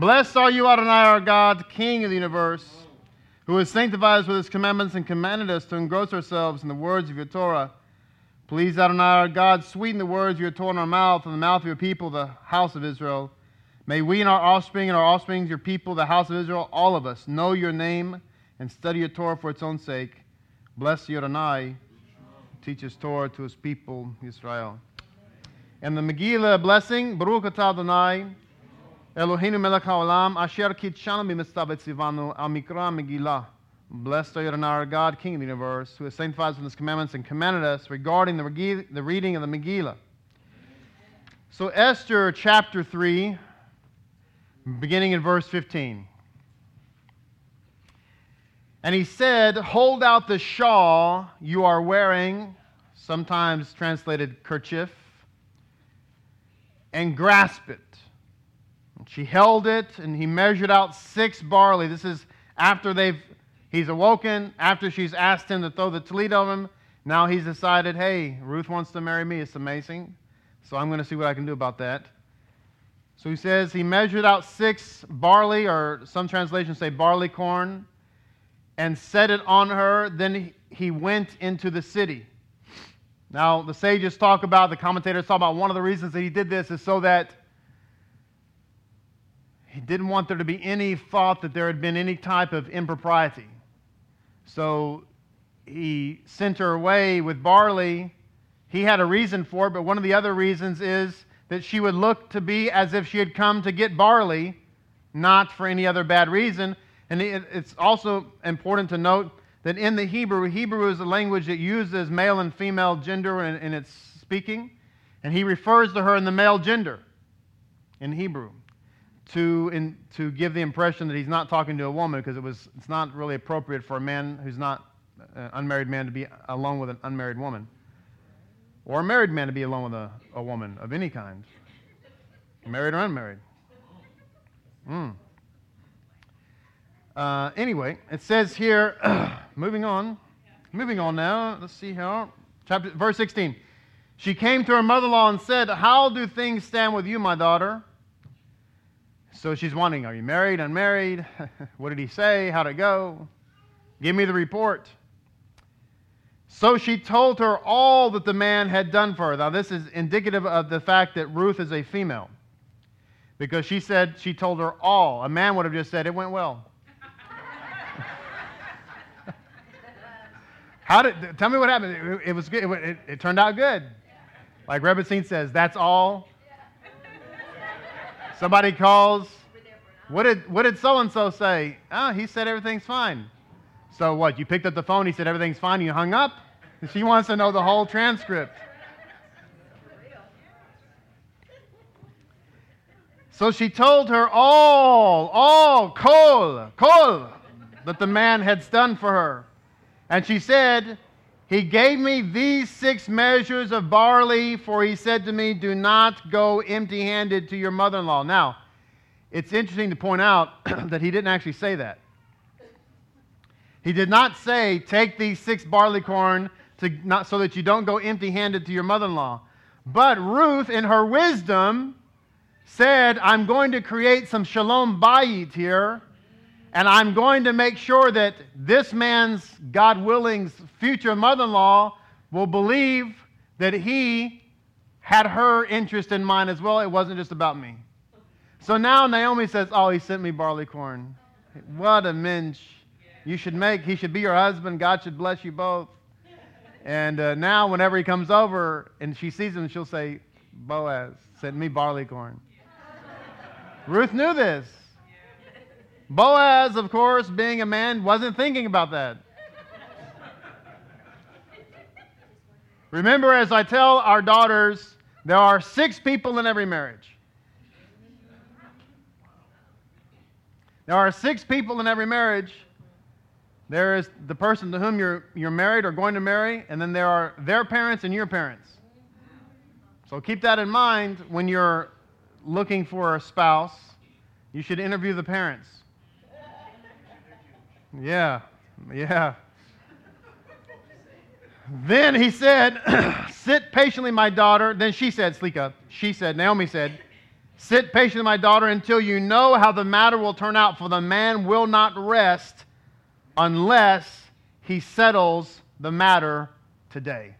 Blessed are you, Adonai, our God, King of the universe, who has sanctified us with his commandments and commanded us to engross ourselves in the words of your Torah. Please, Adonai, our God, sweeten the words of your Torah in our mouth and the mouth of your people, the house of Israel. May we and our offspring and our offspring, your people, the house of Israel, all of us, know your name and study your Torah for its own sake. Bless you, Adonai. Teach his Torah to his people, Israel. And the Megillah blessing, Baruch atah Adonai, Eloheinu melech haolam, asher kitshanu b'mitzvah tzivanu, al mikra Megillah. Blessed are you, our God, King of the universe, who has sanctified us with his commandments and commanded us regarding the, Megillah, the reading of the Megillah. So, Esther chapter 3, beginning in verse 15. And he said, Hold out the shawl you are wearing, sometimes translated kerchief, and grasp it. She held it, and he measured out six barley. This is after they've he's awoken, after she's asked him to throw the tallit of him. Now he's decided, hey, Ruth wants to marry me. It's amazing. So I'm going to see what I can do about that. So he says he measured out six barley, or some translations say barley corn, and set it on her. Then he went into the city. Now, the sages talk about, the commentators talk about one of the reasons that he did this is so that he didn't want there to be any thought that there had been any type of impropriety. So he sent her away with barley. He had a reason for it, but one of the other reasons is that she would look to be as if she had come to get barley, not for any other bad reason. And it's also important to note that in the Hebrew, Hebrew is a language that uses male and female gender in, in its speaking, and he refers to her in the male gender in Hebrew to, in, to give the impression that he's not talking to a woman because it was, it's not really appropriate for a man who's not an unmarried man to be alone with an unmarried woman or a married man to be alone with a, a woman of any kind, married or unmarried. Mm. Uh, anyway, it says here, moving on, moving on now. Let's see how. Chapter, verse 16. She came to her mother in law and said, How do things stand with you, my daughter? So she's wanting, Are you married, unmarried? what did he say? How'd it go? Give me the report. So she told her all that the man had done for her. Now, this is indicative of the fact that Ruth is a female. Because she said she told her all. A man would have just said, It went well. How did, tell me what happened. It, it was good. It, it, it, turned out good. Like Rebbetzin says, that's all. Somebody calls. What did, what did so-and-so say? Oh, he said everything's fine. So what? You picked up the phone, he said everything's fine, you hung up? She wants to know the whole transcript. So she told her all, all, kol, kol, that the man had done for her. And she said, He gave me these six measures of barley, for he said to me, Do not go empty handed to your mother in law. Now, it's interesting to point out that he didn't actually say that. He did not say, Take these six barley corn to not, so that you don't go empty handed to your mother in law. But Ruth, in her wisdom, said, I'm going to create some shalom bayit here, and I'm going to make sure that this man's, God willing's, future mother in law will believe that he had her interest in mind as well. It wasn't just about me. So now Naomi says, Oh, he sent me barley corn. What a mensch. You should make, he should be your husband. God should bless you both. And uh, now, whenever he comes over and she sees him, she'll say, Boaz sent me barley corn. Ruth knew this. Boaz, of course, being a man, wasn't thinking about that. Remember, as I tell our daughters, there are six people in every marriage. There are six people in every marriage. There is the person to whom you're, you're married or going to marry, and then there are their parents and your parents. So keep that in mind when you're looking for a spouse. You should interview the parents. Yeah, yeah. Then he said, Sit patiently, my daughter. Then she said, Slika, she said, Naomi said, Sit patiently, my daughter, until you know how the matter will turn out, for the man will not rest unless he settles the matter today.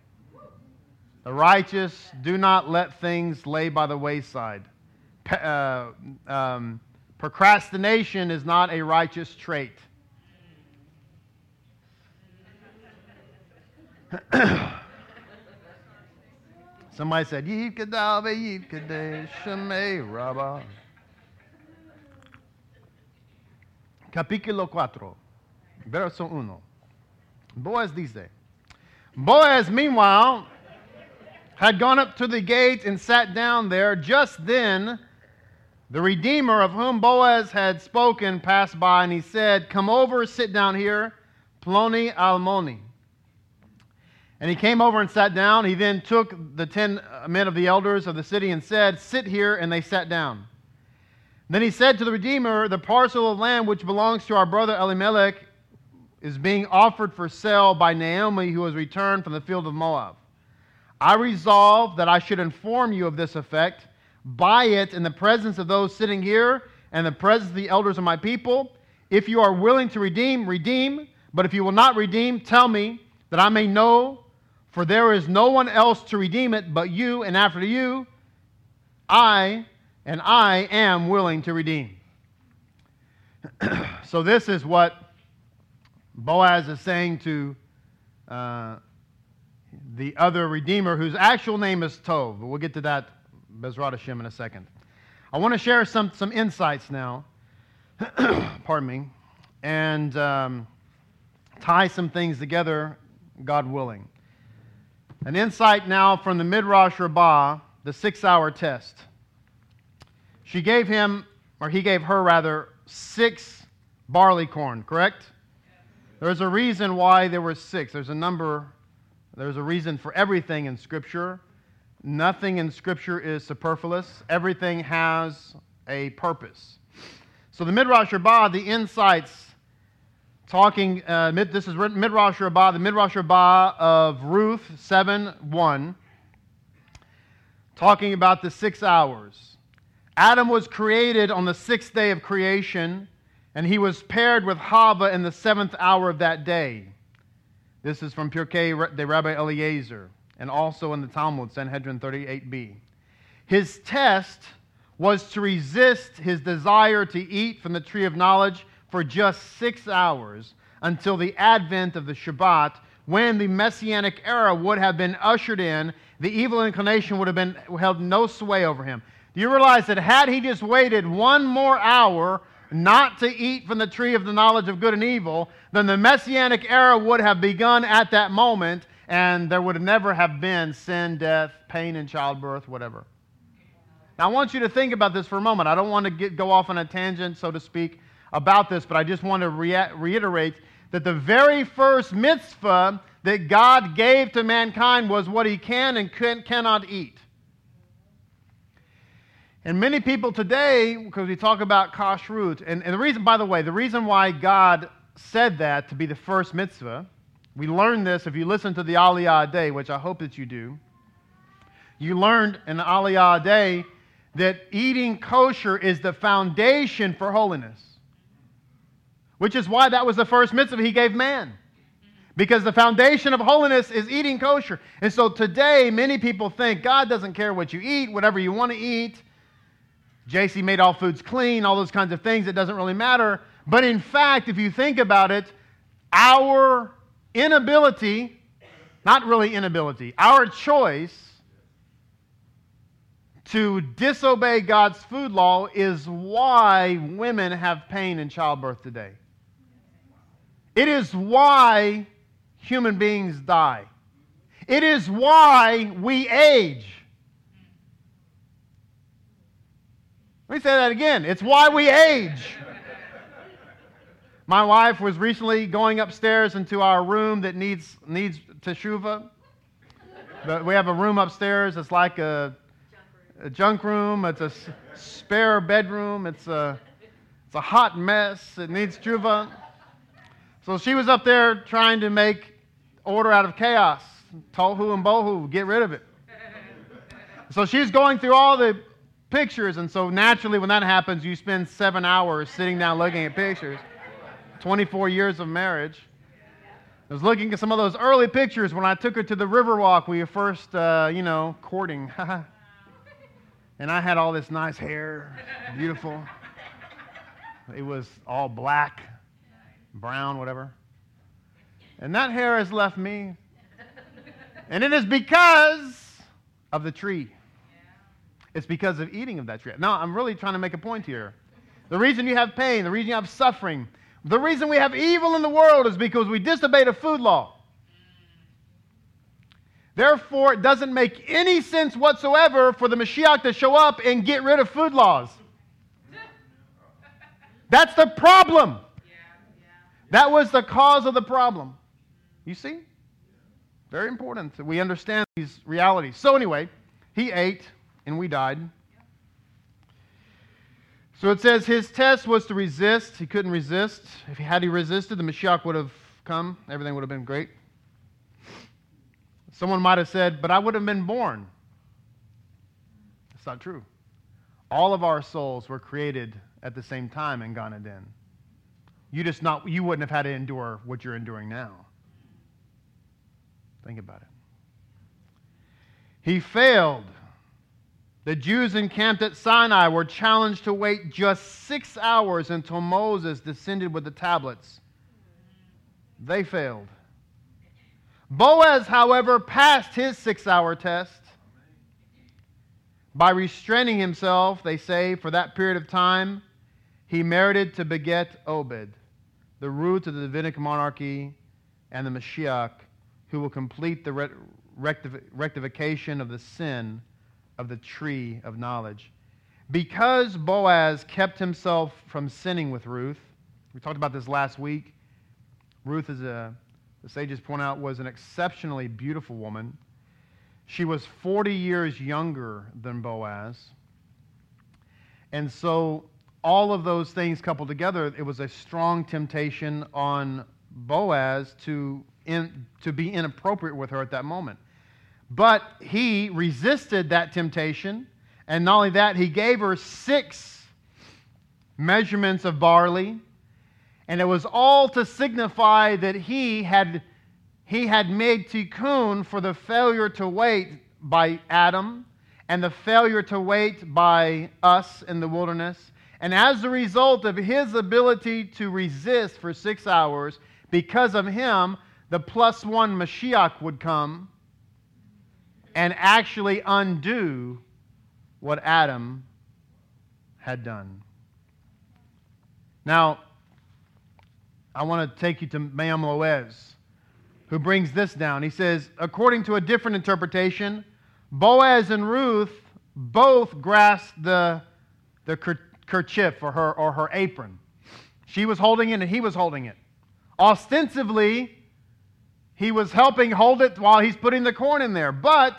The righteous do not let things lay by the wayside. Uh, um, procrastination is not a righteous trait. Somebody said, Yid Kadabe, Yid Kadesh, Rabba. Capítulo 4, verso 1. Boaz dice, Boaz, meanwhile, had gone up to the gate and sat down there. Just then, the Redeemer of whom Boaz had spoken passed by, and he said, Come over, sit down here, Ploni Almoni. And he came over and sat down. He then took the ten men of the elders of the city and said, Sit here. And they sat down. Then he said to the Redeemer, The parcel of land which belongs to our brother Elimelech is being offered for sale by Naomi, who has returned from the field of Moab. I resolved that I should inform you of this effect. Buy it in the presence of those sitting here and the presence of the elders of my people. If you are willing to redeem, redeem. But if you will not redeem, tell me that I may know for there is no one else to redeem it but you, and after you, I, and I am willing to redeem. so, this is what Boaz is saying to uh, the other redeemer, whose actual name is Tov. We'll get to that, Bezrat Hashem, in a second. I want to share some, some insights now, pardon me, and um, tie some things together, God willing. An insight now from the Midrash Rabbah, the six hour test. She gave him, or he gave her rather, six barley corn, correct? There's a reason why there were six. There's a number, there's a reason for everything in Scripture. Nothing in Scripture is superfluous, everything has a purpose. So the Midrash Rabbah, the insights talking, uh, this is Midrash Rabbah, the Midrash Rabbah of Ruth 7 1, talking about the six hours. Adam was created on the sixth day of creation, and he was paired with Hava in the seventh hour of that day. This is from Pirkei de Rabbi Eliezer, and also in the Talmud, Sanhedrin 38b. His test was to resist his desire to eat from the tree of knowledge for just six hours until the advent of the Shabbat, when the messianic era would have been ushered in, the evil inclination would have been held no sway over him. Do you realize that had he just waited one more hour not to eat from the tree of the knowledge of good and evil, then the messianic era would have begun at that moment, and there would never have been sin, death, pain in childbirth, whatever. Now, I want you to think about this for a moment. I don't want to get, go off on a tangent, so to speak, about this, but I just want to re- reiterate that the very first mitzvah that God gave to mankind was what he can and can, cannot eat. And many people today, because we talk about kashrut, and, and the reason, by the way, the reason why God said that to be the first mitzvah, we learned this if you listen to the Aliyah Day, which I hope that you do. You learned in the Aliyah Day that eating kosher is the foundation for holiness which is why that was the first mitzvah he gave man. Because the foundation of holiness is eating kosher. And so today, many people think God doesn't care what you eat, whatever you want to eat. JC made all foods clean, all those kinds of things. It doesn't really matter. But in fact, if you think about it, our inability, not really inability, our choice to disobey God's food law is why women have pain in childbirth today. It is why human beings die. It is why we age. Let me say that again. It's why we age. My wife was recently going upstairs into our room that needs, needs teshuva. But we have a room upstairs. It's like a, a junk room. It's a spare bedroom. It's a, it's a hot mess. It needs teshuva. So she was up there trying to make order out of chaos. Tohu and bohu, get rid of it. So she's going through all the pictures. And so naturally, when that happens, you spend seven hours sitting down looking at pictures. 24 years of marriage. I was looking at some of those early pictures when I took her to the Riverwalk. We were first, uh, you know, courting. and I had all this nice hair, beautiful. It was all black, brown, whatever. And that hair has left me. And it is because of the tree. It's because of eating of that tree. Now, I'm really trying to make a point here. The reason you have pain, the reason you have suffering, the reason we have evil in the world is because we disobeyed a food law. Therefore, it doesn't make any sense whatsoever for the Mashiach to show up and get rid of food laws. That's the problem. That was the cause of the problem. You see? Very important that we understand these realities. So, anyway, he ate and we died. So it says his test was to resist. He couldn't resist. If he had he resisted, the Mashiach would have come. Everything would have been great. Someone might have said, but I would have been born. That's not true. All of our souls were created at the same time in Gan Eden. You just not you wouldn't have had to endure what you're enduring now. Think about it. He failed. The Jews encamped at Sinai were challenged to wait just six hours until Moses descended with the tablets. They failed. Boaz, however, passed his six hour test. By restraining himself, they say, for that period of time, he merited to beget Obed, the root of the Davidic monarchy and the Mashiach, who will complete the rectification of the sin of the tree of knowledge. Because Boaz kept himself from sinning with Ruth, we talked about this last week. Ruth, as the sages point out, was an exceptionally beautiful woman. She was 40 years younger than Boaz. And so all of those things coupled together, it was a strong temptation on Boaz to, in, to be inappropriate with her at that moment. But he resisted that temptation, and not only that, he gave her six measurements of barley, and it was all to signify that he had, he had made tikkun for the failure to wait by Adam and the failure to wait by us in the wilderness and as a result of his ability to resist for six hours, because of him, the plus one Mashiach would come and actually undo what Adam had done. Now, I want to take you to Me'am Loez, who brings this down. He says, according to a different interpretation, Boaz and Ruth both grasped the, the kerchief or her, or her apron. She was holding it and he was holding it. Ostensibly, he was helping hold it while he's putting the corn in there. But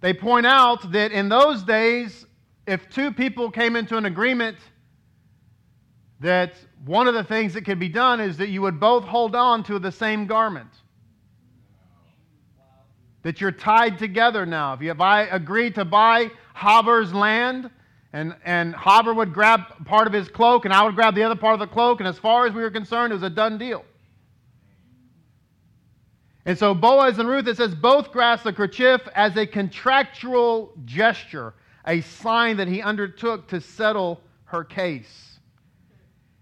they point out that in those days, if two people came into an agreement, that one of the things that could be done is that you would both hold on to the same garment. That you're tied together now. If, you, if I agree to buy Haber's land, and, and Haber would grab part of his cloak, and I would grab the other part of the cloak, and as far as we were concerned, it was a done deal. And so Boaz and Ruth, it says, both grasped the kerchief as a contractual gesture, a sign that he undertook to settle her case.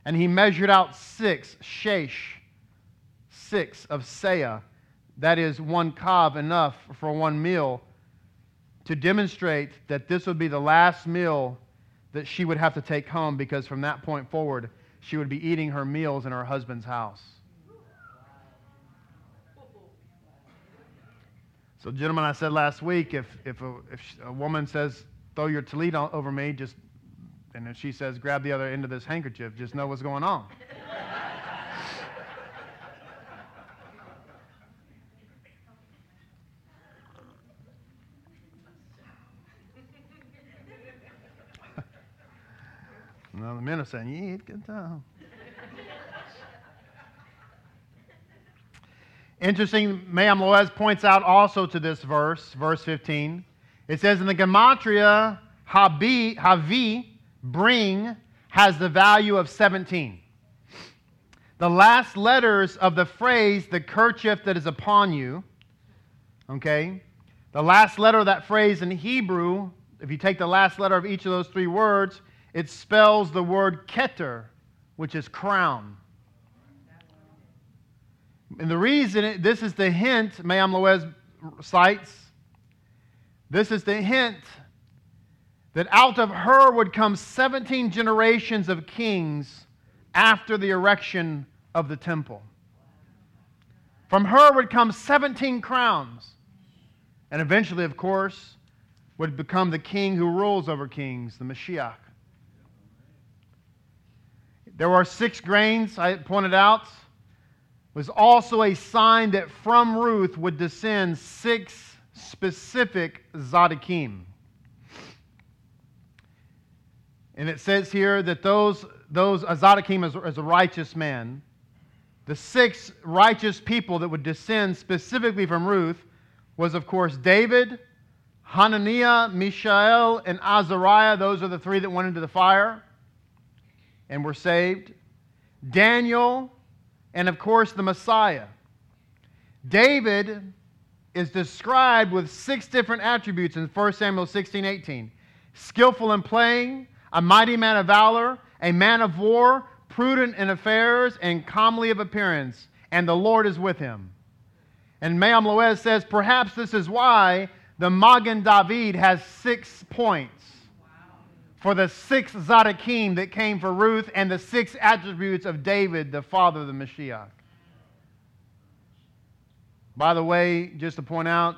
And he measured out six, shesh, six of seah, that is one cob enough for one meal to demonstrate that this would be the last meal that she would have to take home because from that point forward, she would be eating her meals in her husband's house. So, gentlemen, I said last week if, if, a, if a woman says, throw your tallit over me, just, and if she says, grab the other end of this handkerchief, just know what's going on. Now the men are saying, "You eat good time." Interesting, Me'am Loez points out also to this verse, verse 15. It says in the Gematria, habi, havi, bring, has the value of 17. The last letters of the phrase, the kerchief that is upon you, okay, the last letter of that phrase in Hebrew, if you take the last letter of each of those three words, it spells the word keter, which is crown. And the reason, it, this is the hint, Me'am Loez cites, this is the hint that out of her would come 17 generations of kings after the erection of the temple. From her would come 17 crowns. And eventually, of course, would become the king who rules over kings, the Mashiach. There were six grains, I pointed out, was also a sign that from Ruth would descend six specific Zadikim. And it says here that those, those Zadikim as, as a righteous man, the six righteous people that would descend specifically from Ruth was, of course, David, Hananiah, Mishael, and Azariah. Those are the three that went into the fire and were saved. Daniel, and of course, the Messiah. David is described with six different attributes in 1 Samuel 16 18 skillful in playing, a mighty man of valor, a man of war, prudent in affairs, and comely of appearance, and the Lord is with him. And Me'am Loez says, perhaps this is why the Magen David has six points for the six Zadikim that came for Ruth and the six attributes of David, the father of the Mashiach. By the way, just to point out,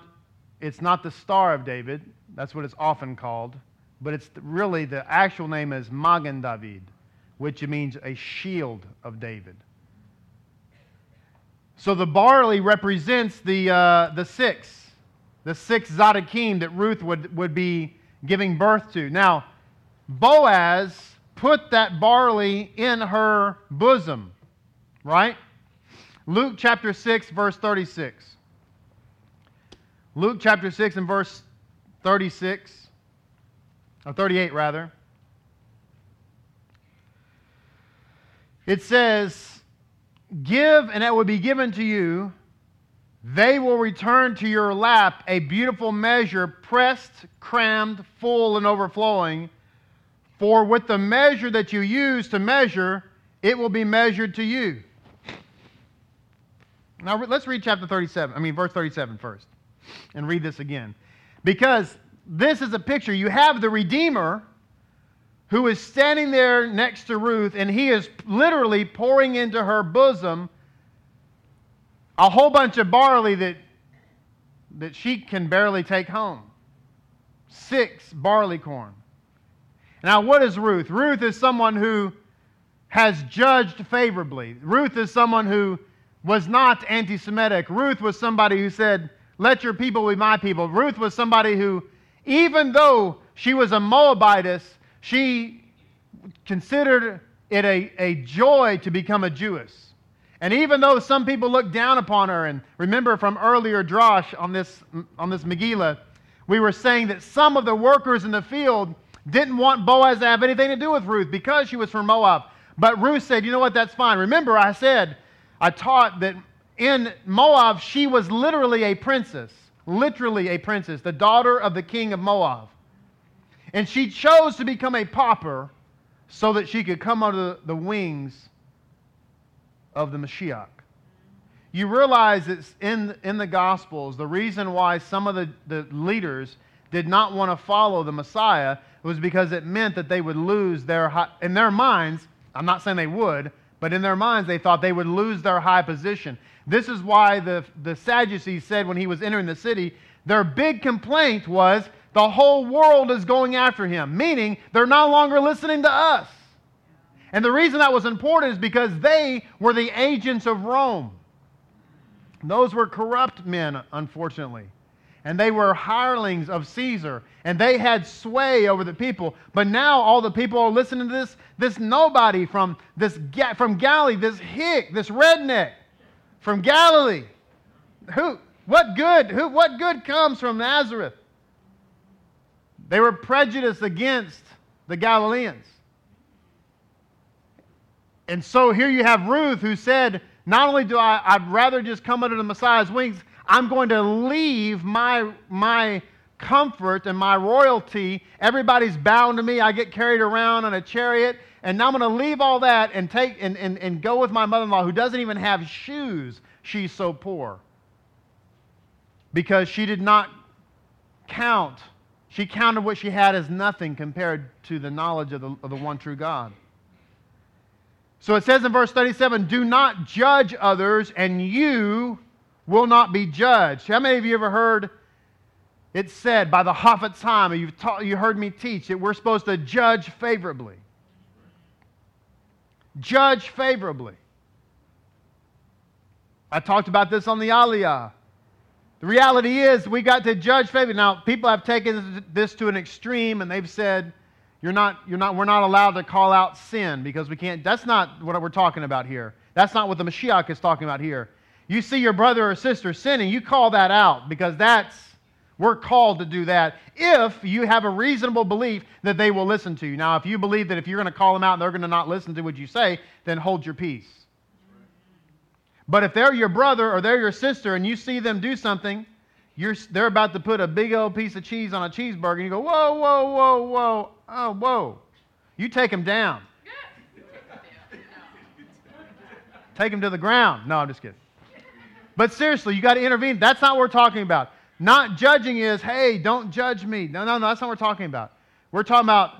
it's not the Star of David. That's what it's often called. But it's really, the actual name is Magen David, which means a shield of David. So the barley represents the, uh, the six, the six Zadikim that Ruth would, would be giving birth to. Now, Boaz put that barley in her bosom, right? Luke chapter 6, verse 36. Luke chapter 6 and verse 36, or 38 rather. It says, Give, and it will be given to you. They will return to your lap a beautiful measure, pressed, crammed, full, and overflowing. For with the measure that you use to measure, it will be measured to you. Now let's read chapter 37, I mean, verse 37 first, and read this again. Because this is a picture. You have the Redeemer who is standing there next to Ruth, and he is literally pouring into her bosom a whole bunch of barley that, that she can barely take home. Six barley corn. Now, what is Ruth? Ruth is someone who has judged favorably. Ruth is someone who was not anti Semitic. Ruth was somebody who said, Let your people be my people. Ruth was somebody who, even though she was a Moabitess, she considered it a, a joy to become a Jewess. And even though some people looked down upon her, and remember from earlier Drosh on this, on this Megillah, we were saying that some of the workers in the field didn't want Boaz to have anything to do with Ruth because she was from Moab. But Ruth said, You know what? That's fine. Remember, I said, I taught that in Moab, she was literally a princess, literally a princess, the daughter of the king of Moab. And she chose to become a pauper so that she could come under the wings of the Mashiach. You realize it's in, in the Gospels, the reason why some of the, the leaders did not want to follow the Messiah was because it meant that they would lose their, high, in their minds, I'm not saying they would, but in their minds they thought they would lose their high position. This is why the, the Sadducees said when he was entering the city, their big complaint was the whole world is going after him, meaning they're no longer listening to us. And the reason that was important is because they were the agents of Rome. Those were corrupt men, unfortunately. And they were hirelings of Caesar. And they had sway over the people. But now all the people are listening to this, this nobody from, this, from Galilee, this hick, this redneck from Galilee. Who, what good, who, what good comes from Nazareth? They were prejudiced against the Galileans. And so here you have Ruth who said, Not only do I, I'd rather just come under the Messiah's wings, I'm going to leave my, my comfort and my royalty. Everybody's bound to me. I get carried around on a chariot. And now I'm going to leave all that and, take, and, and, and go with my mother in law who doesn't even have shoes. She's so poor. Because she did not count. She counted what she had as nothing compared to the knowledge of the, of the one true God. So it says in verse 37 Do not judge others, and you will not be judged. How many of you ever heard it said by the Hafetz Chaim, you've you heard me teach, that we're supposed to judge favorably? Judge favorably. I talked about this on the Aliyah. The reality is, we got to judge favorably. Now, people have taken this to an extreme and they've said, you're not, you're not, we're not allowed to call out sin because we can't. That's not what we're talking about here. That's not what the Mashiach is talking about here. You see your brother or sister sinning, you call that out because that's, we're called to do that if you have a reasonable belief that they will listen to you. Now, if you believe that if you're going to call them out and they're going to not listen to what you say, then hold your peace. But if they're your brother or they're your sister and you see them do something, you're, they're about to put a big old piece of cheese on a cheeseburger and you go, whoa, whoa, whoa, whoa, oh, whoa. You take them down. take them to the ground. No, I'm just kidding. But seriously, you got to intervene. That's not what we're talking about. Not judging is, hey, don't judge me. No, no, no, that's not what we're talking about. We're talking about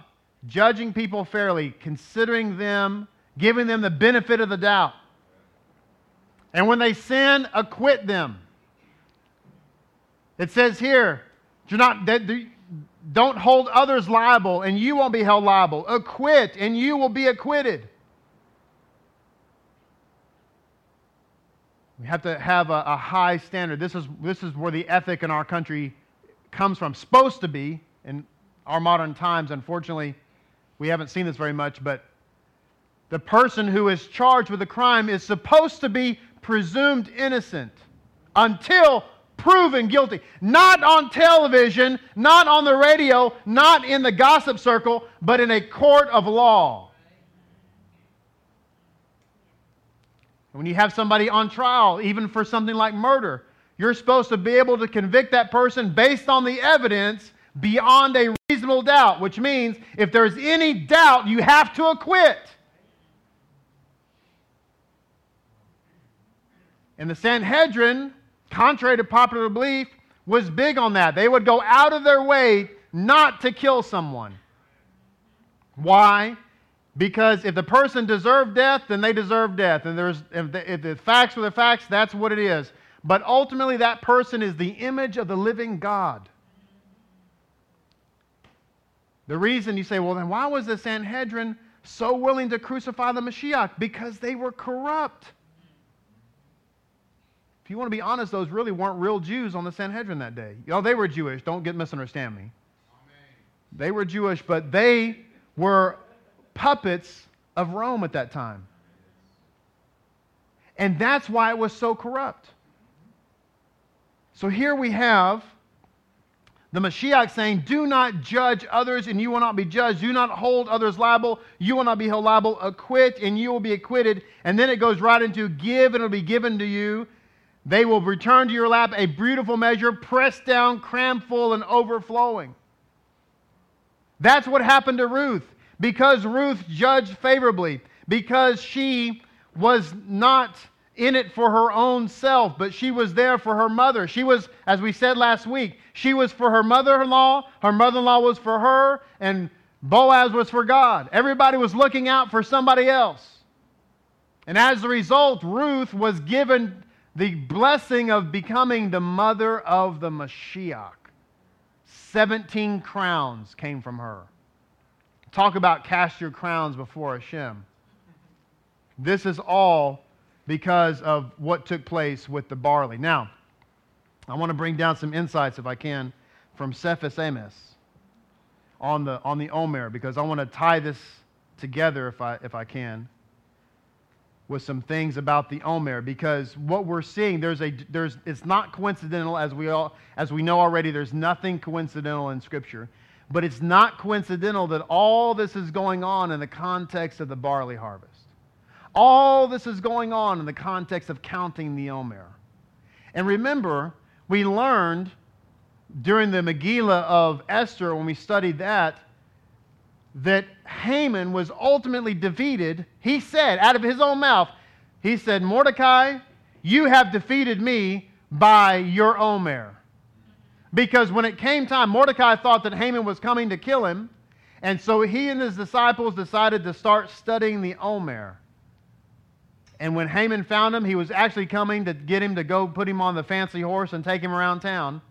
judging people fairly, considering them, giving them the benefit of the doubt. And when they sin, acquit them. It says here, do not, don't hold others liable, and you won't be held liable. Acquit, and you will be acquitted. We have to have a, a, high standard. This is, this is where the ethic in our country comes from. Supposed to be in our modern times. Unfortunately, we haven't seen this very much, but the person who is charged with a crime is supposed to be presumed innocent until proven guilty. Not on television, not on the radio, not in the gossip circle, but in a court of law. When you have somebody on trial, even for something like murder, you're supposed to be able to convict that person based on the evidence beyond a reasonable doubt, which means if there's any doubt, you have to acquit. And the Sanhedrin, contrary to popular belief, was big on that. They would go out of their way not to kill someone. Why? Because if the person deserved death, then they deserve death. And there's, if, the, if the facts were the facts, that's what it is. But ultimately, that person is the image of the living God. The reason you say, well, then why was the Sanhedrin so willing to crucify the Mashiach? Because they were corrupt. If you want to be honest, those really weren't real Jews on the Sanhedrin that day. You know, they were Jewish. Don't get misunderstand me. Amen. They were Jewish, but they were puppets of Rome at that time. And that's why it was so corrupt. So here we have the Mashiach saying, Do not judge others, and you will not be judged. Do not hold others liable, you will not be held liable. Acquit, and you will be acquitted. And then it goes right into give, and it will be given to you. They will return to your lap a beautiful measure, pressed down, crammed full, and overflowing. That's what happened to Ruth because Ruth judged favorably, because she was not in it for her own self, but she was there for her mother. She was, as we said last week, she was for her mother in law, her mother in law was for her, and Boaz was for God. Everybody was looking out for somebody else. And as a result, Ruth was given the blessing of becoming the mother of the Mashiach. 17 crowns came from her. Talk about cast your crowns before Hashem. This is all because of what took place with the barley. Now, I want to bring down some insights, if I can, from Sefas Emes on the, on the Omer, because I want to tie this together, if I, if I can, with some things about the Omer, because what we're seeing, there's a, there's, it's not coincidental, as we, all, as we know already, there's nothing coincidental in Scripture. But it's not coincidental that all this is going on in the context of the barley harvest. All this is going on in the context of counting the Omer. And remember, we learned during the Megillah of Esther, when we studied that, that Haman was ultimately defeated. He said, out of his own mouth, he said, Mordecai, you have defeated me by your Omer. Because when it came time, Mordecai thought that Haman was coming to kill him, and so he and his disciples decided to start studying the Omer. And when Haman found him, he was actually coming to get him to go put him on the fancy horse and take him around town.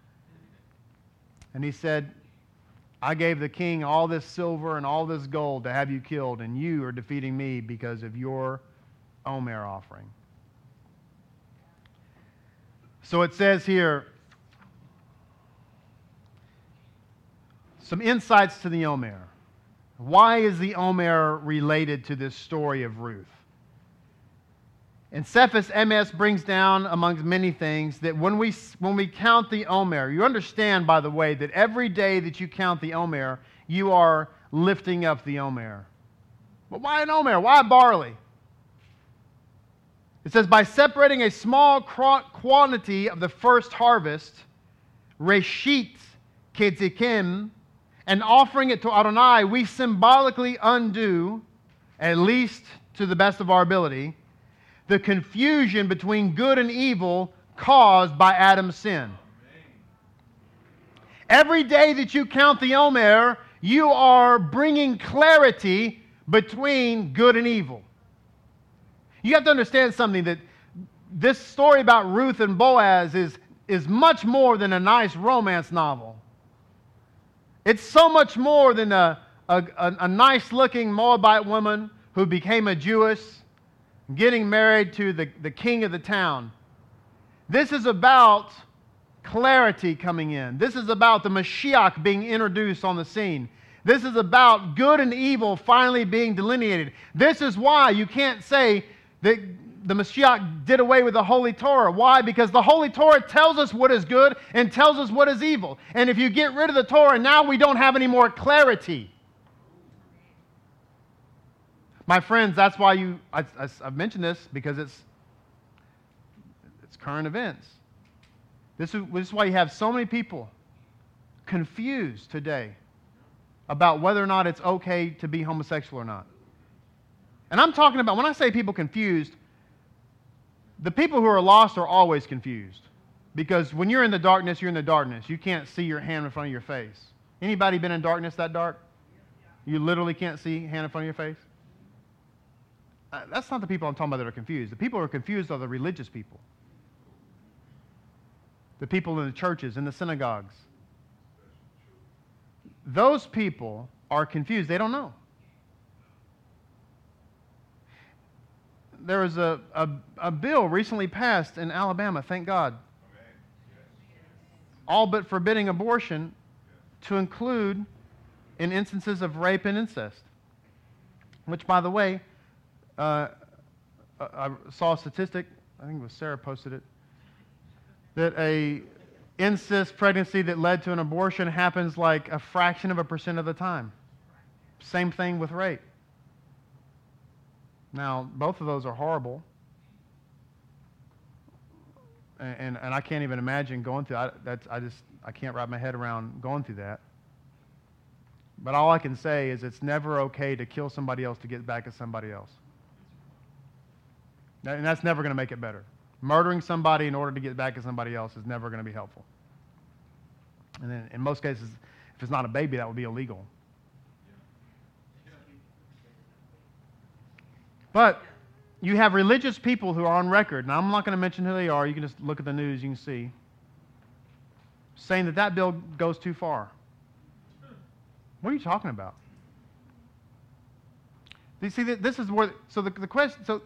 And he said, I gave the king all this silver and all this gold to have you killed, and you are defeating me because of your Omer offering. So it says here some insights to the Omer. Why is the Omer related to this story of Ruth? And Sefas Emes brings down, amongst many things, that when we, when we count the Omer, you understand, by the way, that every day that you count the Omer, you are lifting up the Omer. But why an Omer? Why barley? It says, by separating a small quantity of the first harvest, reshit ketzikim, and offering it to Adonai, we symbolically undo, at least to the best of our ability, the confusion between good and evil caused by Adam's sin. Every day that you count the Omer, you are bringing clarity between good and evil. You have to understand something that this story about Ruth and Boaz is, is much more than a nice romance novel. It's so much more than a, a, a, nice looking Moabite woman who became a Jewess getting married to the, the king of the town. This is about clarity coming in. This is about the Mashiach being introduced on the scene. This is about good and evil finally being delineated. This is why you can't say that the Mashiach did away with the Holy Torah. Why? Because the Holy Torah tells us what is good and tells us what is evil. And if you get rid of the Torah, now we don't have any more clarity. My friends, that's why you, I, have mentioned this because it's, it's current events. This is, this is why you have so many people confused today about whether or not it's okay to be homosexual or not. And I'm talking about, when I say people confused, the people who are lost are always confused. Because when you're in the darkness, you're in the darkness. You can't see your hand in front of your face. Anybody been in darkness that dark? You literally can't see hand in front of your face? Uh, that's not the people I'm talking about that are confused. The people who are confused are the religious people. The people in the churches, in the synagogues. Those people are confused. They don't know. There was a, a, a bill recently passed in Alabama, thank God, all but forbidding abortion to include in instances of rape and incest. Which, by the way, uh, I saw a statistic, I think it was Sarah posted it, that a incest pregnancy that led to an abortion happens like a fraction of a percent of the time. Same thing with rape. Now, both of those are horrible. And, and, and I can't even imagine going through I, I just I can't wrap my head around going through that. But all I can say is it's never okay to kill somebody else to get back at somebody else. And that's never going to make it better. Murdering somebody in order to get back at somebody else is never going to be helpful. And then in most cases, if it's not a baby, that would be illegal. But you have religious people who are on record, and I'm not going to mention who they are. You can just look at the news, you can see, saying that that bill goes too far. What are you talking about? You see, this is where, so the, the question, so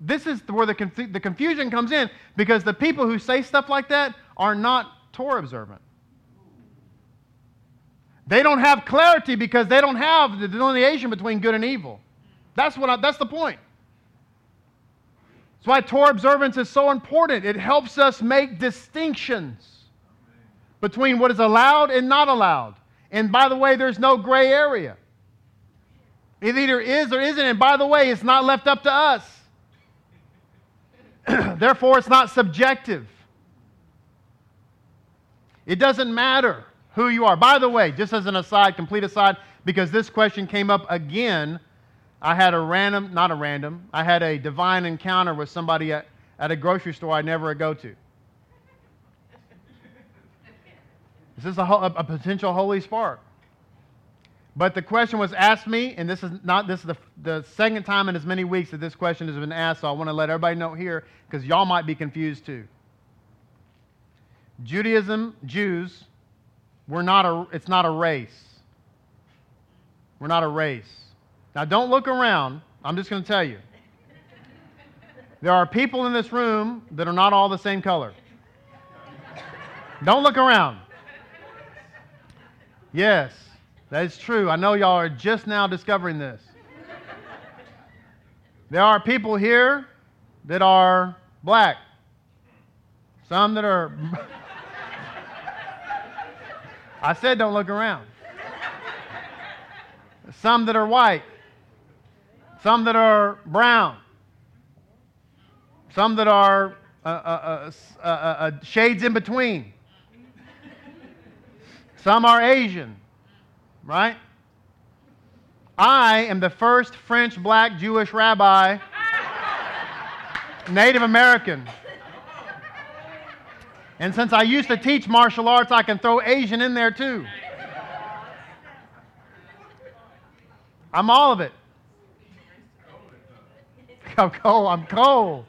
this is where the, conf- the confusion comes in because the people who say stuff like that are not Torah observant. They don't have clarity because they don't have the delineation between good and evil. That's, what I, that's the point. That's why Torah observance is so important. It helps us make distinctions between what is allowed and not allowed. And by the way, there's no gray area. It either is or isn't. And by the way, it's not left up to us. Therefore, it's not subjective. It doesn't matter who you are. By the way, just as an aside, complete aside, because this question came up again, I had a random, not a random, I had a divine encounter with somebody at, at a grocery store I never go to. Is this a, a potential holy spark? But the question was asked me, and this is not this is the, the second time in as many weeks that this question has been asked, so I want to let everybody know here because y'all might be confused too. Judaism, Jews, we're not a, it's not a race. We're not a race. Now don't look around. I'm just going to tell you. There are people in this room that are not all the same color. Don't look around. Yes. That is true. I know y'all are just now discovering this. There are people here that are black, some that are. I said don't look around. Some that are white, some that are brown, some that are uh, uh, uh, uh, uh shades in between. Some are Asian right? I am the first French black Jewish rabbi, Native American. And since I used to teach martial arts, I can throw Asian in there too. I'm all of it. I'm cold. I'm cold.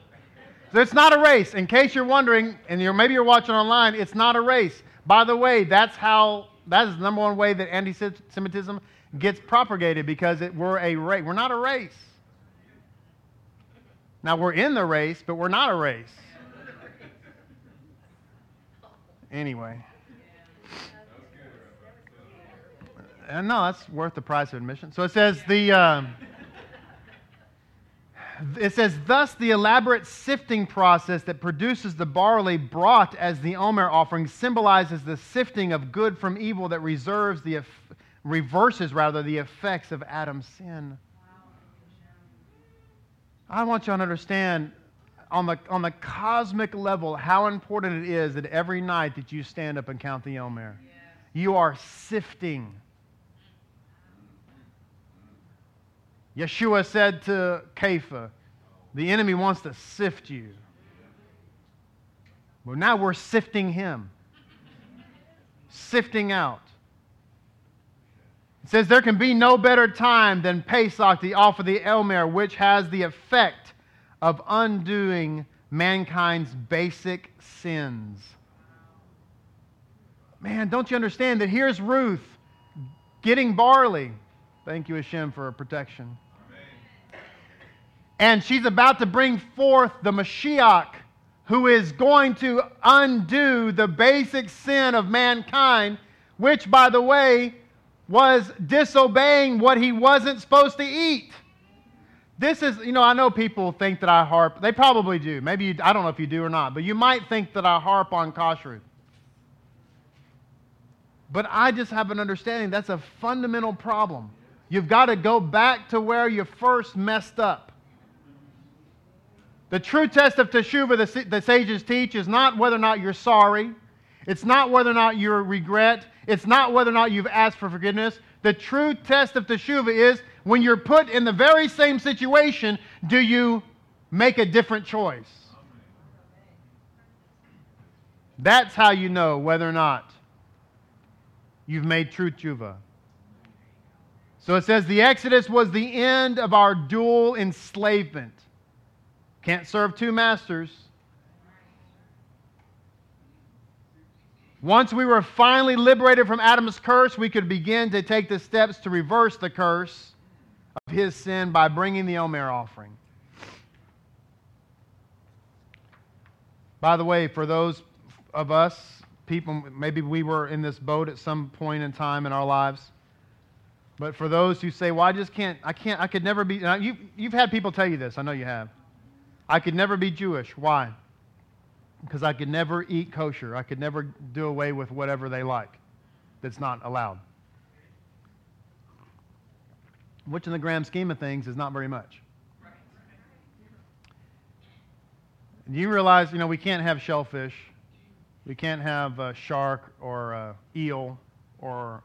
So it's not a race. In case you're wondering, and you're, maybe you're watching online, it's not a race. By the way, that's how that is the number one way that anti-Semitism gets propagated because it, we're a race. We're not a race. Now we're in the race, but we're not a race. Anyway. And no, that's worth the price of admission. So it says the. Um, it says, thus the elaborate sifting process that produces the barley brought as the Omer offering symbolizes the sifting of good from evil that reserves the, reverses rather the effects of Adam's sin. I want you to understand on the, on the cosmic level how important it is that every night that you stand up and count the Omer. You are sifting. Yeshua said to Kepha, The enemy wants to sift you. Well, now we're sifting him, sifting out. It says, There can be no better time than Pesach to offer the Omer, which has the effect of undoing mankind's basic sins. Man, don't you understand that here's Ruth getting barley. Thank you, Hashem, for protection. And she's about to bring forth the Mashiach, who is going to undo the basic sin of mankind, which, by the way, was disobeying what he wasn't supposed to eat. This is, you know, I know people think that I harp. They probably do. Maybe you, I don't know if you do or not, but you might think that I harp on kashrut. But I just have an understanding that's a fundamental problem. You've got to go back to where you first messed up. The true test of teshuvah, the, the sages teach, is not whether or not you're sorry. It's not whether or not you regret. It's not whether or not you've asked for forgiveness. The true test of teshuvah is when you're put in the very same situation, do you make a different choice? That's how you know whether or not you've made true tshuva. So it says the Exodus was the end of our dual enslavement. Can't serve two masters. Once we were finally liberated from Adam's curse, we could begin to take the steps to reverse the curse of his sin by bringing the Omer offering. By the way, for those of us, people, maybe we were in this boat at some point in time in our lives. But for those who say, well, I just can't, I can't, I could never be, you, you've had people tell you this, I know you have. I could never be Jewish. Why? Because I could never eat kosher. I could never do away with whatever they like that's not allowed. which in the grand scheme of things is not very much. Do you realize, you know, we can't have shellfish, we can't have shark or eel or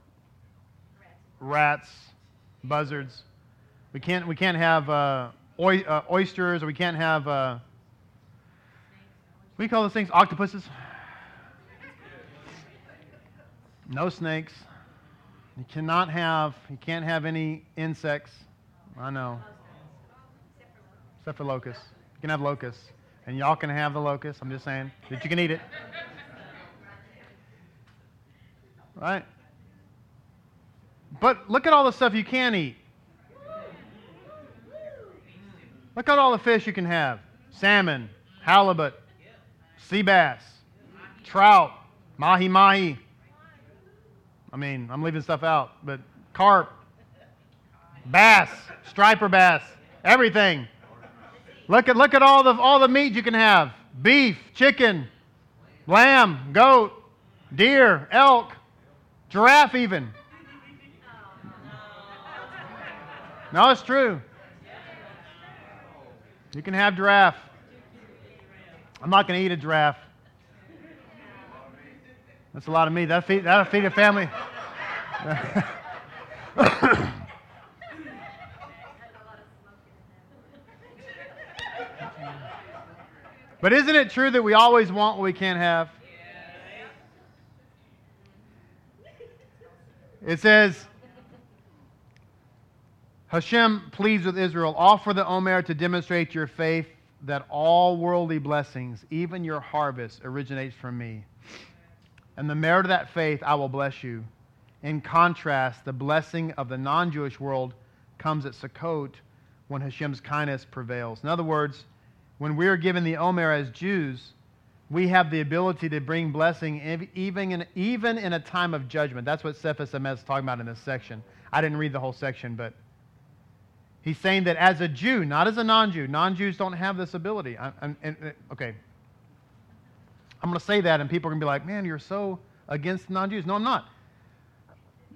rats, buzzards. We can't, we can't have uh, oy, uh, oysters or we can't have, uh, you call those things? Octopuses? No snakes. You cannot have, you can't have any insects. I know. Except for locusts. You can have locusts. And y'all can have the locust. I'm just saying that you can eat it. Right? But look at all the stuff you can eat. Look at all the fish you can have salmon, halibut, sea bass, trout, mahi mahi. I mean, I'm leaving stuff out, but carp, bass, striper bass, everything. Look at, look at all, the, all the meat you can have beef, chicken, lamb, goat, deer, elk, giraffe, even. No, it's true. You can have giraffe. I'm not going to eat a giraffe. That's a lot of meat. That'll feed, that'll feed a family. but isn't it true that we always want what we can't have? It says, Hashem pleads with Israel, offer the Omer to demonstrate your faith that all worldly blessings, even your harvest, originates from me. And the merit of that faith, I will bless you. In contrast, the blessing of the non Jewish world comes at Sukkot when Hashem's kindness prevails. In other words, when we are given the Omer as Jews, we have the ability to bring blessing even in, even in a time of judgment. That's what Sefas is talking about in this section. I didn't read the whole section, but He's saying that as a Jew, not as a non Jew, non Jews don't have this ability. I, I, and, okay. I'm going to say that, and people are going to be like, man, you're so against non Jews. No, I'm not.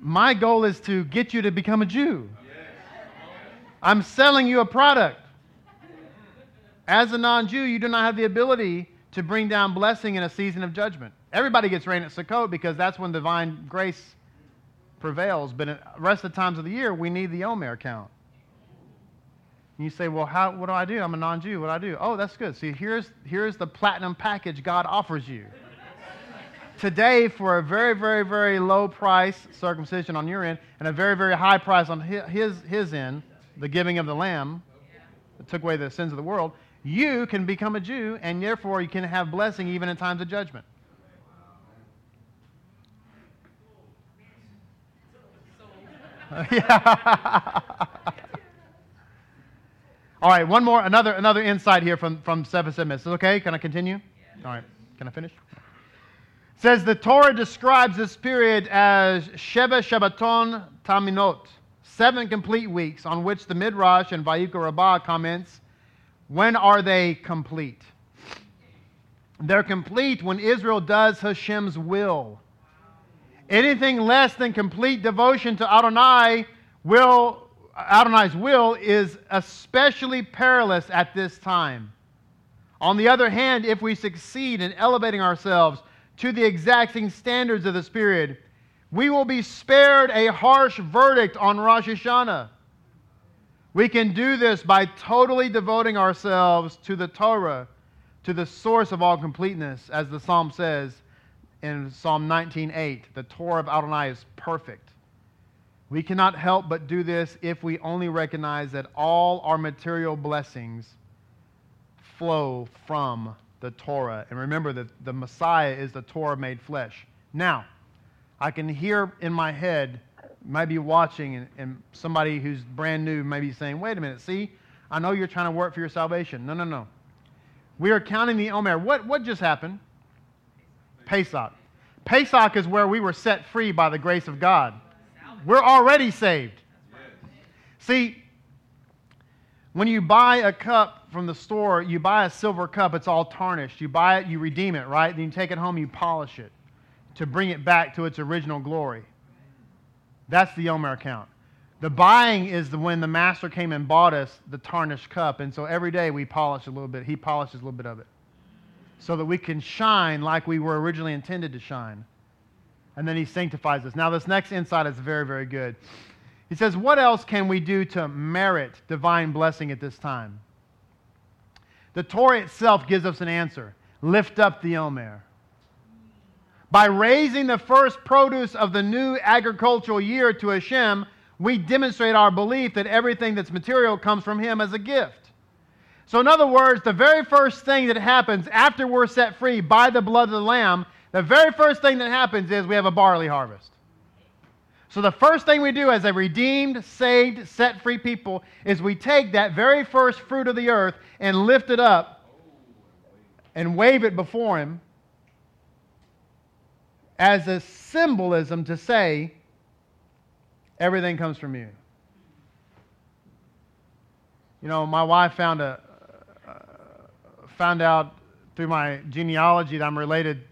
My goal is to get you to become a Jew. I'm selling you a product. As a non Jew, you do not have the ability to bring down blessing in a season of judgment. Everybody gets rain at Sukkot because that's when divine grace prevails. But the rest of the times of the year, we need the Omer count. And you say, well, how, what do I do? I'm a non Jew. What do I do? Oh, that's good. See, here's, here's the platinum package God offers you. Today, for a very, very, very low price circumcision on your end and a very, very high price on his, his end, the giving of the lamb that took away the sins of the world, you can become a Jew and therefore you can have blessing even in times of judgment. yeah. All right, one more, another, another insight here from, from Sefas Emes okay? Can I continue? Yeah. All right, can I finish? It says the Torah describes this period as Sheva Shabbaton Taminot, seven complete weeks on which the Midrash and Vayikra Rabbah comments, when are they complete? They're complete when Israel does Hashem's will. Anything less than complete devotion to Adonai will Adonai's will is especially perilous at this time. On the other hand, if we succeed in elevating ourselves to the exacting standards of this period, we will be spared a harsh verdict on Rosh Hashanah. We can do this by totally devoting ourselves to the Torah, to the source of all completeness, as the psalm says in Psalm 19:8. The Torah of Adonai is perfect. We cannot help but do this if we only recognize that all our material blessings flow from the Torah. And remember that the Messiah is the Torah made flesh. Now, I can hear in my head, maybe watching, and, and somebody who's brand new may be saying, wait a minute, see, I know you're trying to work for your salvation. No, no, no. We are counting the Omer. What, what just happened? Pesach. Pesach is where we were set free by the grace of God. We're already saved. See, when you buy a cup from the store, you buy a silver cup, it's all tarnished. You buy it, you redeem it, right? Then you take it home, you polish it to bring it back to its original glory. That's the Omer account. The buying is the, when the master came and bought us the tarnished cup. And so every day we polish a little bit. He polishes a little bit of it so that we can shine like we were originally intended to shine. And then he sanctifies us. Now, this next insight is very, very good. He says, What else can we do to merit divine blessing at this time? The Torah itself gives us an answer lift up the Omer. By raising the first produce of the new agricultural year to Hashem, we demonstrate our belief that everything that's material comes from Him as a gift. So, in other words, the very first thing that happens after we're set free by the blood of the Lamb, the very first thing that happens is we have a barley harvest. So, the first thing we do as a redeemed, saved, set free people is we take that very first fruit of the earth and lift it up and wave it before Him as a symbolism to say, Everything comes from you. You know, my wife found a uh, found out through my genealogy that I'm related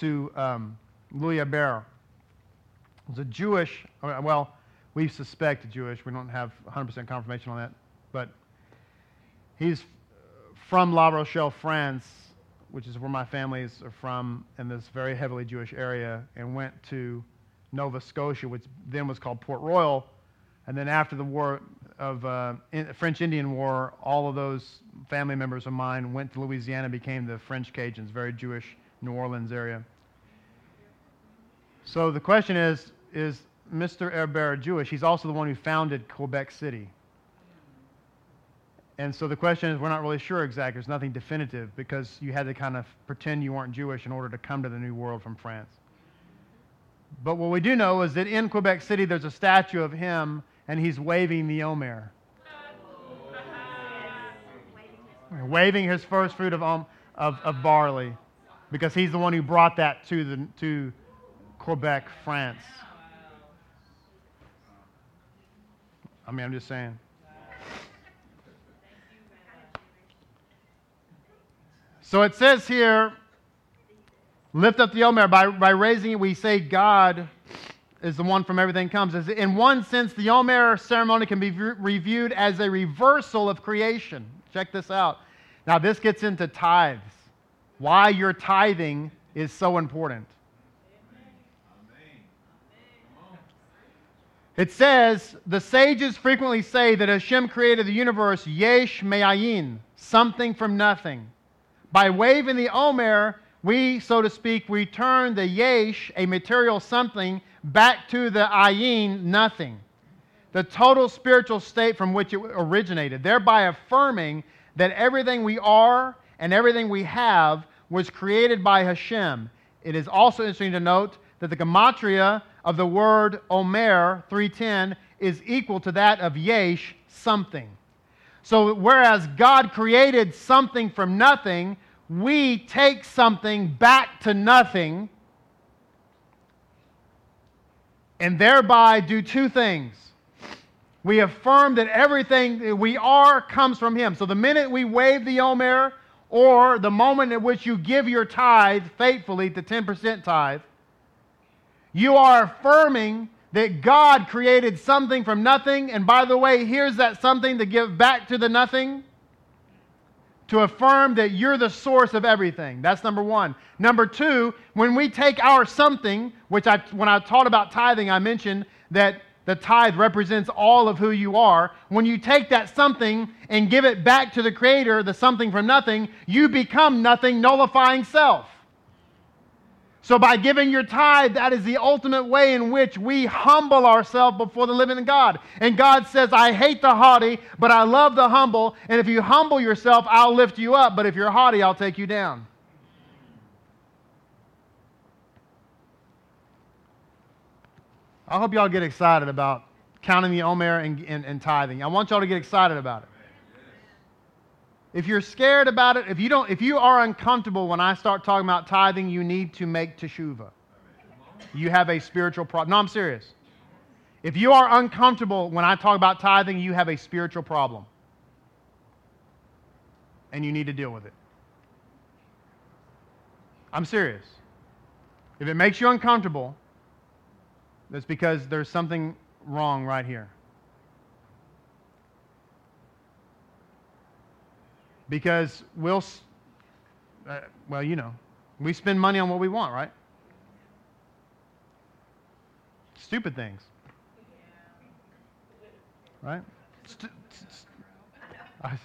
to um, Louis Hebert. He's a Jewish, uh, well, we suspect Jewish. We don't have 100% confirmation on that, but he's from La Rochelle, France, which is where my families are from, in this very heavily Jewish area, and went to Nova Scotia, which then was called Port Royal. And then after the war of uh, in, French Indian War, all of those family members of mine went to Louisiana, became the French Cajuns, very Jewish New Orleans area. So the question is, is Mr. Hebert Jewish? He's also the one who founded Quebec City. And so the question is, we're not really sure exactly. There's nothing definitive because you had to kind of pretend you weren't Jewish in order to come to the New World from France. But what we do know is that in Quebec City, there's a statue of him, and he's waving the Omer. waving his first fruit of, um, of, of barley, because he's the one who brought that to, the, to Quebec, France. I mean, I'm just saying. So it says here Lift up the Omer. By, by raising it, we say God is the one from everything comes. In one sense, the Omer ceremony can be reviewed as a reversal of creation. Check this out. Now, this gets into tithes. Why your tithing is so important. It says, the sages frequently say that Hashem created the universe yesh me'ayin, something from nothing. By waving the Omer, we, so to speak, return the yesh, a material something, back to the ayin, nothing. The total spiritual state from which it originated, thereby affirming that everything we are and everything we have was created by Hashem. It is also interesting to note that the gematria of the word Omer, 310, is equal to that of Yesh, something. So, whereas God created something from nothing, we take something back to nothing and thereby do two things. We affirm that everything that we are comes from Him. So the minute we wave the Omer, or the moment at which you give your tithe faithfully, the 10% tithe, you are affirming that God created something from nothing. And by the way, here's that something to give back to the nothing to affirm that you're the source of everything. That's number one. Number two, when we take our something, which I, when I taught about tithing, I mentioned that the tithe represents all of who you are. When you take that something and give it back to the Creator, the something from nothing, you become nothing, nullifying self. So, by giving your tithe, that is the ultimate way in which we humble ourselves before the living God. And God says, I hate the haughty, but I love the humble. And if you humble yourself, I'll lift you up. But if you're haughty, I'll take you down. I hope y'all get excited about counting the Omer and, and, and tithing. I want y'all to get excited about it. If you're scared about it, if you don't, if you are uncomfortable when I start talking about tithing, you need to make teshuva. You have a spiritual problem. No, I'm serious. If you are uncomfortable when I talk about tithing, you have a spiritual problem. And you need to deal with it. I'm serious. If it makes you uncomfortable, that's because there's something wrong right here. Because we'll, uh, well, you know, we spend money on what we want, right? Stupid things. Right? St- st- st- I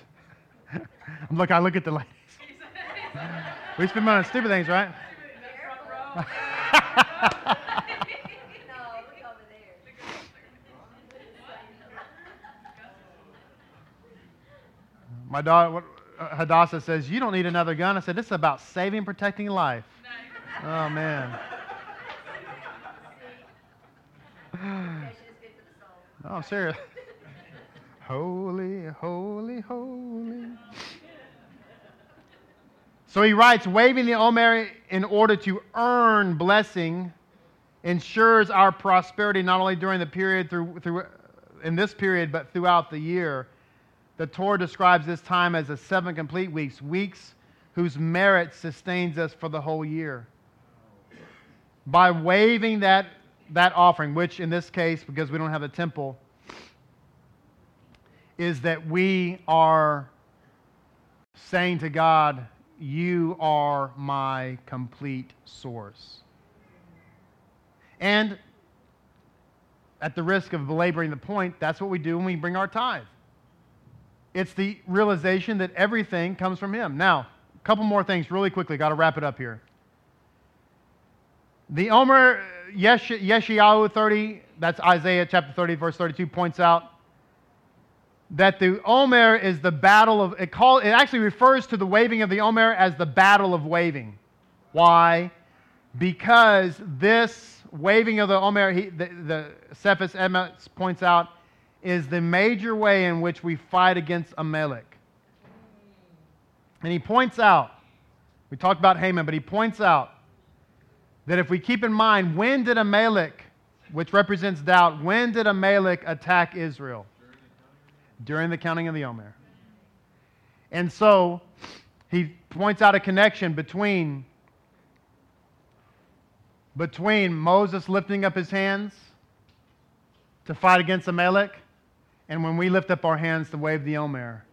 look, I look at the ladies. we spend money on stupid things, right? My daughter, uh, Hadassah says, You don't need another gun. I said, This is about saving and protecting life. Oh, man. Oh, serious. holy, holy, holy. So he writes, waving the Omer in order to earn blessing ensures our prosperity not only during the period through, through in this period, but throughout the year. The Torah describes this time as a seven complete weeks, weeks whose merit sustains us for the whole year. By waving that, that offering, which in this case, because we don't have a temple, is that we are saying to God, You are my complete source. And at the risk of belaboring the point, that's what we do when we bring our tithe. It's the realization that everything comes from Him. Now, a couple more things really quickly. Got to wrap it up here. The Omer Yesh, Yeshayahu 30, that's Isaiah chapter 30, verse 32, points out that the Omer is the battle of, it, call, it actually refers to the waving of the Omer as the battle of waving. Why? Because this waving of the Omer, he, the, the Sefas Emes points out, is the major way in which we fight against Amalek. And he points out, we talked about Haman, but he points out that if we keep in mind, when did Amalek, which represents doubt, when did Amalek attack Israel? During the counting of the Omer. And so he points out a connection between, between Moses lifting up his hands to fight against Amalek and when we lift up our hands to wave the Omer.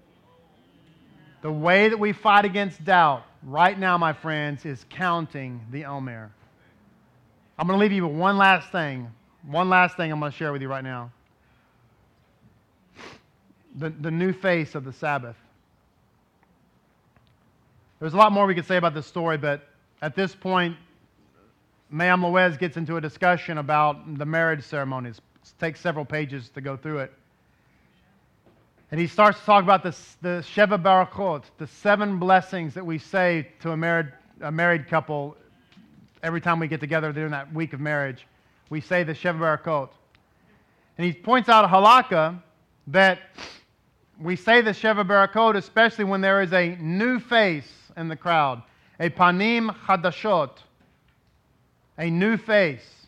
The way that we fight against doubt right now, my friends, is counting the Omer. I'm going to leave you with one last thing. One last thing I'm going to share with you right now. The, the new face of the Sabbath. There's a lot more we could say about this story, but at this point, Me'am Lo'ez gets into a discussion about the marriage ceremonies. It takes several pages to go through it. And he starts to talk about the, the Sheva Barakot, the seven blessings that we say to a married, a married couple every time we get together during that week of marriage. We say the Sheva Barakot. And he points out a halakha that we say the Sheva Barakot especially when there is a new face in the crowd, a panim chadashot, a new face.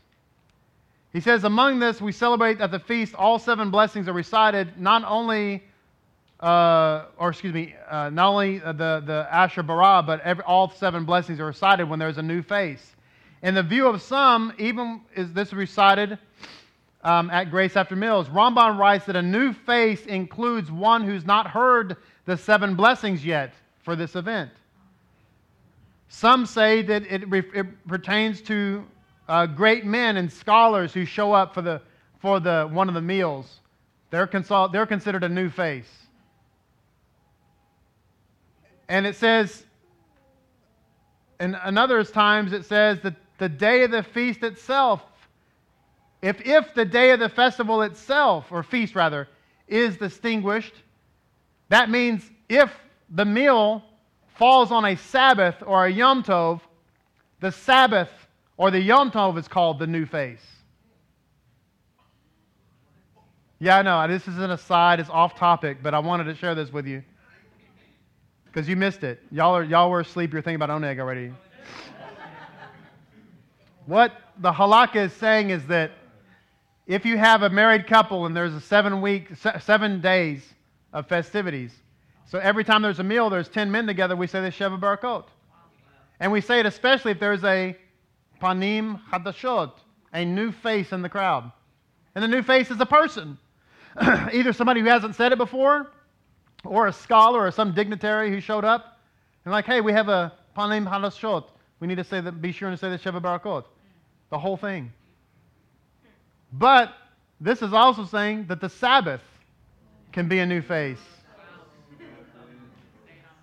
He says, Among this, we celebrate at the feast, all seven blessings are recited, not only, uh, or excuse me, uh, not only the, the Asher Bara, but every, all seven blessings are recited when there's a new face. In the view of some, even is this recited um, at Grace After Meals. Ramban writes that a new face includes one who's not heard the seven blessings yet for this event. Some say that it, it pertains to uh, great men and scholars who show up for, the, for the, one of the meals. They're, consult, they're considered a new face. And it says, and another times it says that the day of the feast itself, if, if the day of the festival itself, or feast rather, is distinguished, that means if the meal falls on a Sabbath or a Yom Tov, the Sabbath or the Yom Tov is called the new face. Yeah, I know. This is an aside. It's off topic, but I wanted to share this with you because you missed it. Y'all, are, y'all were asleep. You're thinking about oneg already. what the halakha is saying is that if you have a married couple and there's a seven week, seven days of festivities, so every time there's a meal, there's 10 men together, we say the Sheva Barakot. And we say it especially if there's a panim hadashot, a new face in the crowd. And the new face is a person. Either somebody who hasn't said it before, or a scholar or some dignitary who showed up and like, hey, we have a panim halashot. We need to say that, be sure to say the Sheva Barakot. The whole thing. But this is also saying that the Sabbath can be a new face.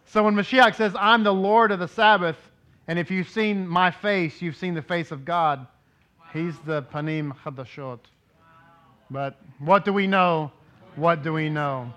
So when Mashiach says, I'm the Lord of the Sabbath, and if you've seen my face, you've seen the face of God, he's the Panim Chadashot. But what do we know? What do we know?